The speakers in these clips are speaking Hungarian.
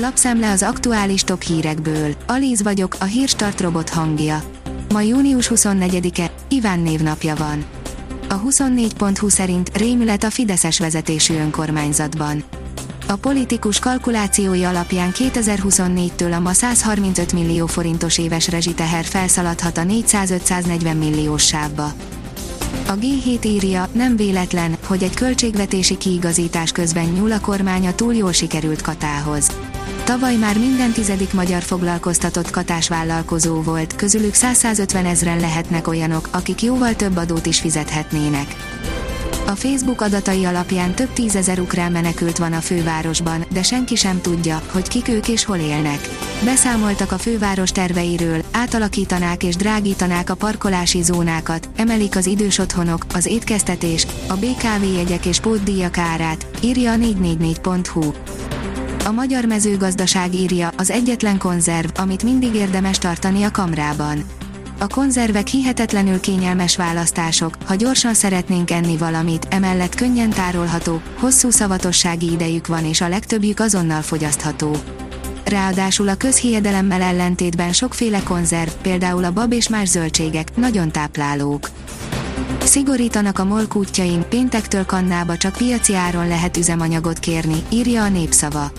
Lapszemle az aktuális top hírekből. Alíz vagyok, a hírstart robot hangja. Ma június 24-e, Iván névnapja van. A 24.20 szerint rémület a Fideszes vezetésű önkormányzatban. A politikus kalkulációi alapján 2024-től a ma 135 millió forintos éves rezsiteher felszaladhat a 400-540 milliós sávba. A G7 írja, nem véletlen, hogy egy költségvetési kiigazítás közben nyúl a kormány a túl jól sikerült katához. Tavaly már minden tizedik magyar foglalkoztatott katás vállalkozó volt, közülük 150 ezren lehetnek olyanok, akik jóval több adót is fizethetnének. A Facebook adatai alapján több tízezer ukrán menekült van a fővárosban, de senki sem tudja, hogy kik ők és hol élnek. Beszámoltak a főváros terveiről, átalakítanák és drágítanák a parkolási zónákat, emelik az idős otthonok, az étkeztetés, a BKV jegyek és pótdíjak árát, írja a 444.hu. A magyar mezőgazdaság írja, az egyetlen konzerv, amit mindig érdemes tartani a kamrában. A konzervek hihetetlenül kényelmes választások, ha gyorsan szeretnénk enni valamit, emellett könnyen tárolható, hosszú szavatossági idejük van és a legtöbbjük azonnal fogyasztható. Ráadásul a közhiedelemmel ellentétben sokféle konzerv, például a bab és más zöldségek, nagyon táplálók. Szigorítanak a MOL kútjain, péntektől kannába csak piaci áron lehet üzemanyagot kérni, írja a népszava.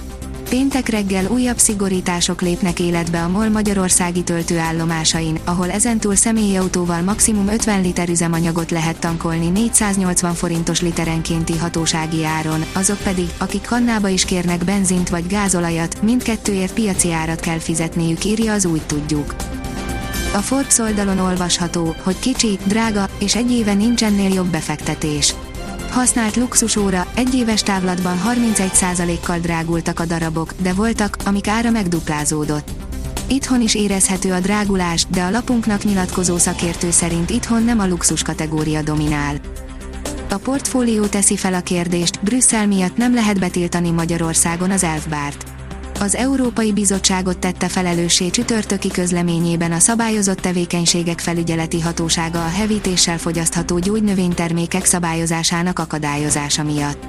Péntek reggel újabb szigorítások lépnek életbe a MOL magyarországi töltőállomásain, ahol ezentúl személyautóval maximum 50 liter üzemanyagot lehet tankolni 480 forintos literenkénti hatósági áron, azok pedig, akik kannába is kérnek benzint vagy gázolajat, mindkettőért piaci árat kell fizetniük, írja az úgy tudjuk. A Forbes oldalon olvasható, hogy kicsi, drága, és egy éve nincs ennél jobb befektetés. Használt luxusóra, egy éves távlatban 31%-kal drágultak a darabok, de voltak, amik ára megduplázódott. Itthon is érezhető a drágulás, de a lapunknak nyilatkozó szakértő szerint itthon nem a luxus kategória dominál. A portfólió teszi fel a kérdést, Brüsszel miatt nem lehet betiltani Magyarországon az elfbárt az Európai Bizottságot tette felelőssé csütörtöki közleményében a szabályozott tevékenységek felügyeleti hatósága a hevítéssel fogyasztható gyógynövénytermékek szabályozásának akadályozása miatt.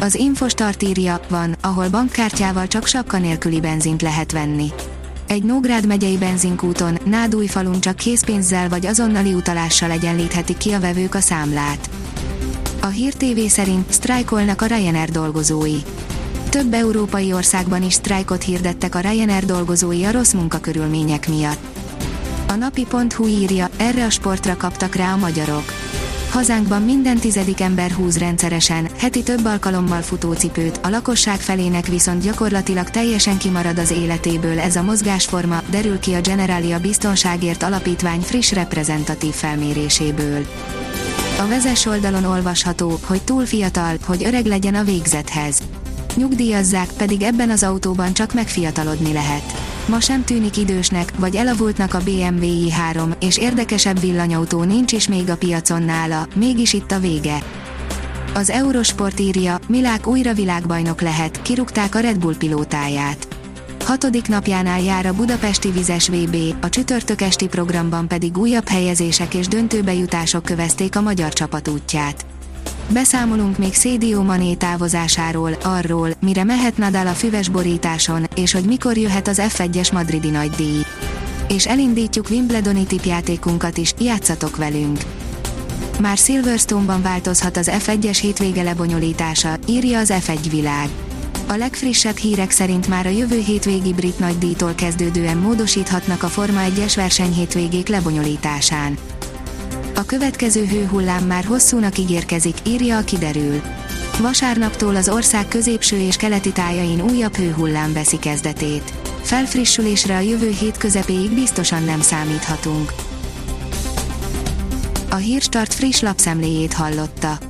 Az Infostart írja, van, ahol bankkártyával csak sapka nélküli benzint lehet venni. Egy Nógrád megyei benzinkúton, Nádújfalun csak készpénzzel vagy azonnali utalással egyenlíthetik ki a vevők a számlát. A Hír TV szerint sztrájkolnak a Ryanair dolgozói több európai országban is sztrájkot hirdettek a Ryanair dolgozói a rossz munkakörülmények miatt. A napi.hu írja, erre a sportra kaptak rá a magyarok. Hazánkban minden tizedik ember húz rendszeresen, heti több alkalommal futócipőt, a lakosság felének viszont gyakorlatilag teljesen kimarad az életéből ez a mozgásforma, derül ki a Generalia Biztonságért Alapítvány friss reprezentatív felméréséből. A vezes oldalon olvasható, hogy túl fiatal, hogy öreg legyen a végzethez Nyugdíjazzák, pedig ebben az autóban csak megfiatalodni lehet. Ma sem tűnik idősnek, vagy elavultnak a BMW i3, és érdekesebb villanyautó nincs is még a piacon nála, mégis itt a vége. Az Eurosport írja, Milák újra világbajnok lehet, kirúgták a Red Bull pilótáját. Hatodik napjánál jár a budapesti vizes VB, a csütörtök esti programban pedig újabb helyezések és döntőbejutások kövezték a magyar csapat útját. Beszámolunk még Szédió Mané távozásáról, arról, mire mehet Nadal a füves borításon, és hogy mikor jöhet az F1-es madridi nagydíj. És elindítjuk Wimbledoni tipjátékunkat is, játszatok velünk! Már Silverstone-ban változhat az F1-es hétvége lebonyolítása, írja az F1 világ. A legfrissebb hírek szerint már a jövő hétvégi brit nagydíjtól kezdődően módosíthatnak a Forma 1-es verseny hétvégék lebonyolításán. A következő hőhullám már hosszúnak ígérkezik, írja a kiderül. Vasárnaptól az ország középső és keleti tájain újabb hőhullám veszi kezdetét. Felfrissülésre a jövő hét közepéig biztosan nem számíthatunk. A Hírstart friss lapszemléjét hallotta.